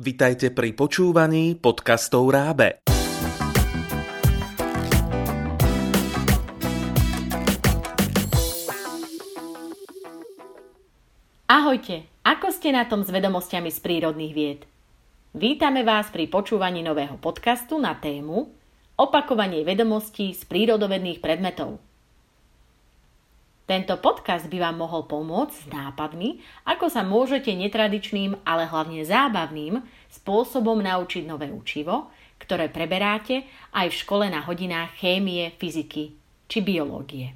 Vitajte pri počúvaní podcastov Rábe. Ahojte, ako ste na tom s vedomosťami z prírodných vied? Vítame vás pri počúvaní nového podcastu na tému Opakovanie vedomostí z prírodovedných predmetov. Tento podcast by vám mohol pomôcť s nápadmi, ako sa môžete netradičným, ale hlavne zábavným spôsobom naučiť nové učivo, ktoré preberáte aj v škole na hodinách chémie, fyziky či biológie.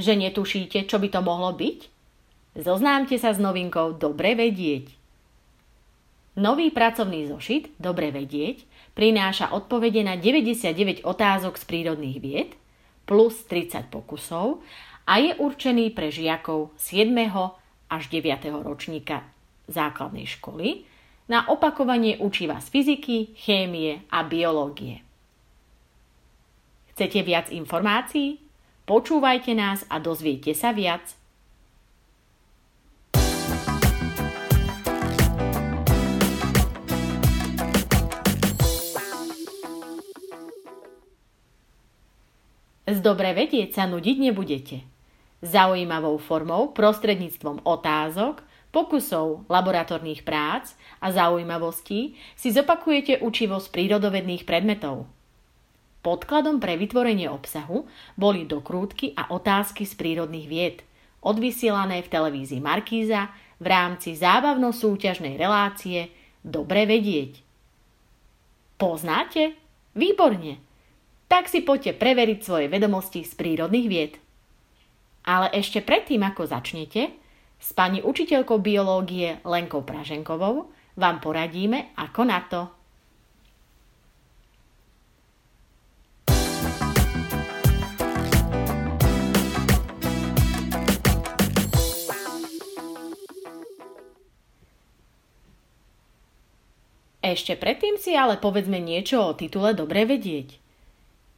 Že netušíte, čo by to mohlo byť? Zoznámte sa s novinkou Dobre vedieť. Nový pracovný zošit, dobre vedieť, prináša odpovede na 99 otázok z prírodných vied plus 30 pokusov a je určený pre žiakov 7. až 9. ročníka základnej školy na opakovanie učiva z fyziky, chémie a biológie. Chcete viac informácií? Počúvajte nás a dozviete sa viac Z dobre vedieť sa nudiť nebudete. Zaujímavou formou, prostredníctvom otázok, pokusov, laboratórnych prác a zaujímavostí si zopakujete učivo z prírodovedných predmetov. Podkladom pre vytvorenie obsahu boli dokrútky a otázky z prírodných vied, odvysielané v televízii Markíza v rámci zábavno-súťažnej relácie Dobre vedieť. Poznáte? Výborne! Tak si poďte preveriť svoje vedomosti z prírodných vied. Ale ešte predtým, ako začnete, s pani učiteľkou biológie Lenkou Praženkovou vám poradíme, ako na to. Ešte predtým si ale povedzme niečo o titule Dobre vedieť.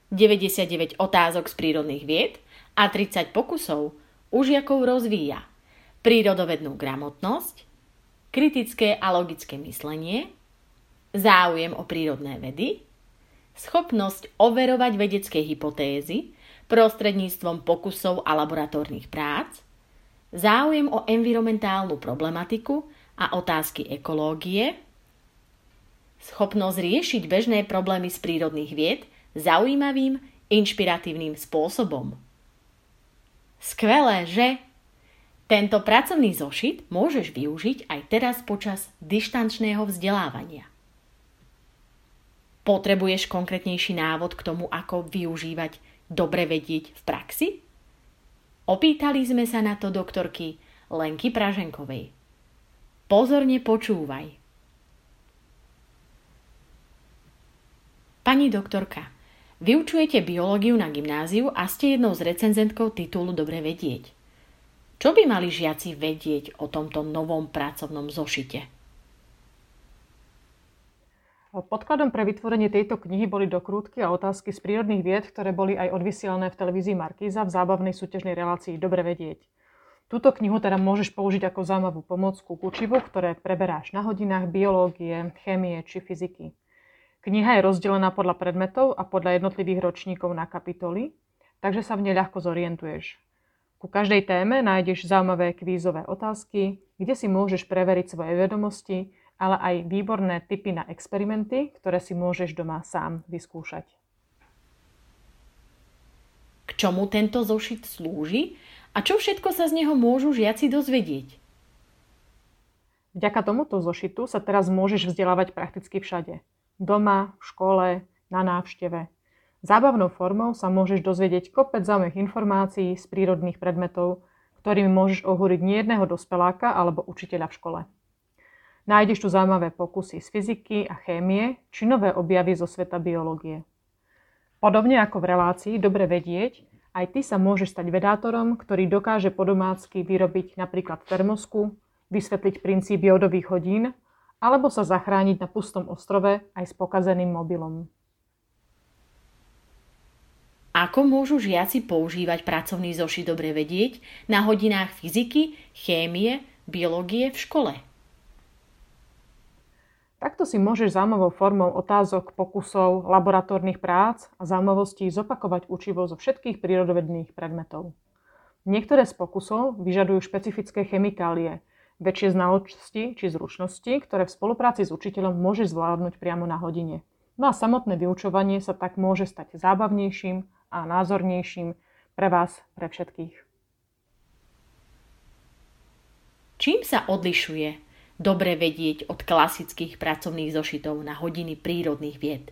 99 otázok z prírodných vied a 30 pokusov u žiakov rozvíja. Prírodovednú gramotnosť, kritické a logické myslenie, záujem o prírodné vedy, schopnosť overovať vedecké hypotézy prostredníctvom pokusov a laboratórnych prác, záujem o environmentálnu problematiku a otázky ekológie, schopnosť riešiť bežné problémy z prírodných vied – zaujímavým, inšpiratívnym spôsobom. Skvelé, že? Tento pracovný zošit môžeš využiť aj teraz počas dištančného vzdelávania. Potrebuješ konkrétnejší návod k tomu, ako využívať dobre vedieť v praxi? Opýtali sme sa na to doktorky Lenky Praženkovej. Pozorne počúvaj. Pani doktorka, Vyučujete biológiu na gymnáziu a ste jednou z recenzentkou titulu Dobre vedieť. Čo by mali žiaci vedieť o tomto novom pracovnom zošite? Podkladom pre vytvorenie tejto knihy boli dokrútky a otázky z prírodných vied, ktoré boli aj odvysielané v televízii Markíza v zábavnej súťažnej relácii Dobre vedieť. Túto knihu teda môžeš použiť ako zaujímavú pomocku k učivu, ktoré preberáš na hodinách biológie, chémie či fyziky. Kniha je rozdelená podľa predmetov a podľa jednotlivých ročníkov na kapitoly, takže sa v nej ľahko zorientuješ. Ku každej téme nájdeš zaujímavé kvízové otázky, kde si môžeš preveriť svoje vedomosti, ale aj výborné tipy na experimenty, ktoré si môžeš doma sám vyskúšať. K čomu tento zošit slúži a čo všetko sa z neho môžu žiaci dozvedieť? Vďaka tomuto zošitu sa teraz môžeš vzdelávať prakticky všade doma, v škole, na návšteve. Zábavnou formou sa môžeš dozvedieť kopec zaujímavých informácií z prírodných predmetov, ktorými môžeš ohúriť nejedného dospeláka alebo učiteľa v škole. Nájdeš tu zaujímavé pokusy z fyziky a chémie či nové objavy zo sveta biológie. Podobne ako v relácii Dobre vedieť, aj ty sa môžeš stať vedátorom, ktorý dokáže po domácky vyrobiť napríklad termosku, vysvetliť princíp jodových hodín alebo sa zachrániť na pustom ostrove aj s pokazeným mobilom. Ako môžu žiaci používať pracovný zošit dobre vedieť na hodinách fyziky, chémie, biológie v škole? Takto si môžeš zaujímavou formou otázok, pokusov, laboratórnych prác a zaujímavostí zopakovať učivo zo všetkých prírodovedných predmetov. Niektoré z pokusov vyžadujú špecifické chemikálie, väčšie znalosti či zručnosti, ktoré v spolupráci s učiteľom môžeš zvládnuť priamo na hodine. No a samotné vyučovanie sa tak môže stať zábavnejším a názornejším pre vás, pre všetkých. Čím sa odlišuje dobre vedieť od klasických pracovných zošitov na hodiny prírodných vied?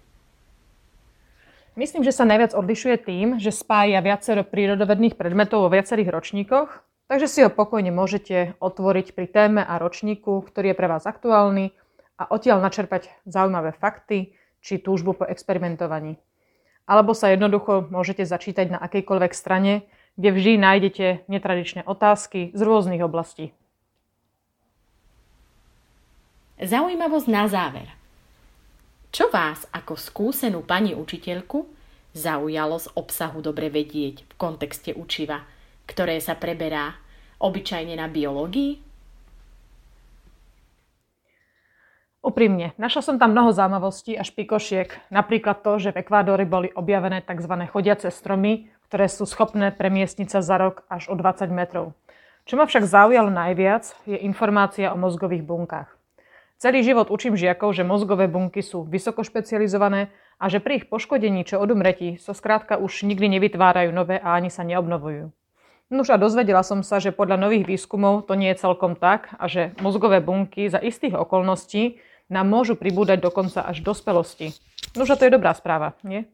Myslím, že sa najviac odlišuje tým, že spája viacero prírodovedných predmetov vo viacerých ročníkoch, takže si ho pokojne môžete otvoriť pri téme a ročníku, ktorý je pre vás aktuálny a odtiaľ načerpať zaujímavé fakty či túžbu po experimentovaní alebo sa jednoducho môžete začítať na akejkoľvek strane, kde vždy nájdete netradičné otázky z rôznych oblastí. Zaujímavosť na záver. Čo vás ako skúsenú pani učiteľku zaujalo z obsahu dobre vedieť v kontexte učiva, ktoré sa preberá obyčajne na biológii? Úprimne, našla som tam mnoho zaujímavostí a špikošiek. Napríklad to, že v Ekvádore boli objavené tzv. chodiace stromy, ktoré sú schopné premiestniť sa za rok až o 20 metrov. Čo ma však zaujalo najviac, je informácia o mozgových bunkách. Celý život učím žiakov, že mozgové bunky sú vysoko špecializované a že pri ich poškodení čo odumretí sa so skrátka už nikdy nevytvárajú nové a ani sa neobnovujú. Nuž a dozvedela som sa, že podľa nových výskumov to nie je celkom tak a že mozgové bunky za istých okolností nám môžu pribúdať dokonca až dospelosti. Nože to je dobrá správa, nie?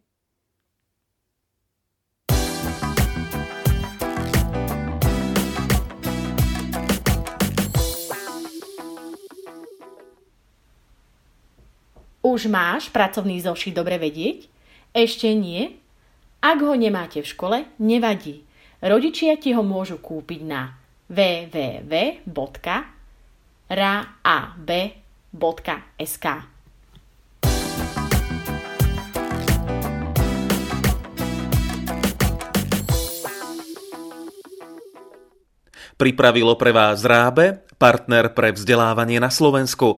Už máš pracovný zošit dobre vedieť? Ešte nie? Ak ho nemáte v škole, nevadí. Rodičia ti ho môžu kúpiť na www.raab.com www.sk. Pripravilo pre vás Rábe, partner pre vzdelávanie na Slovensku.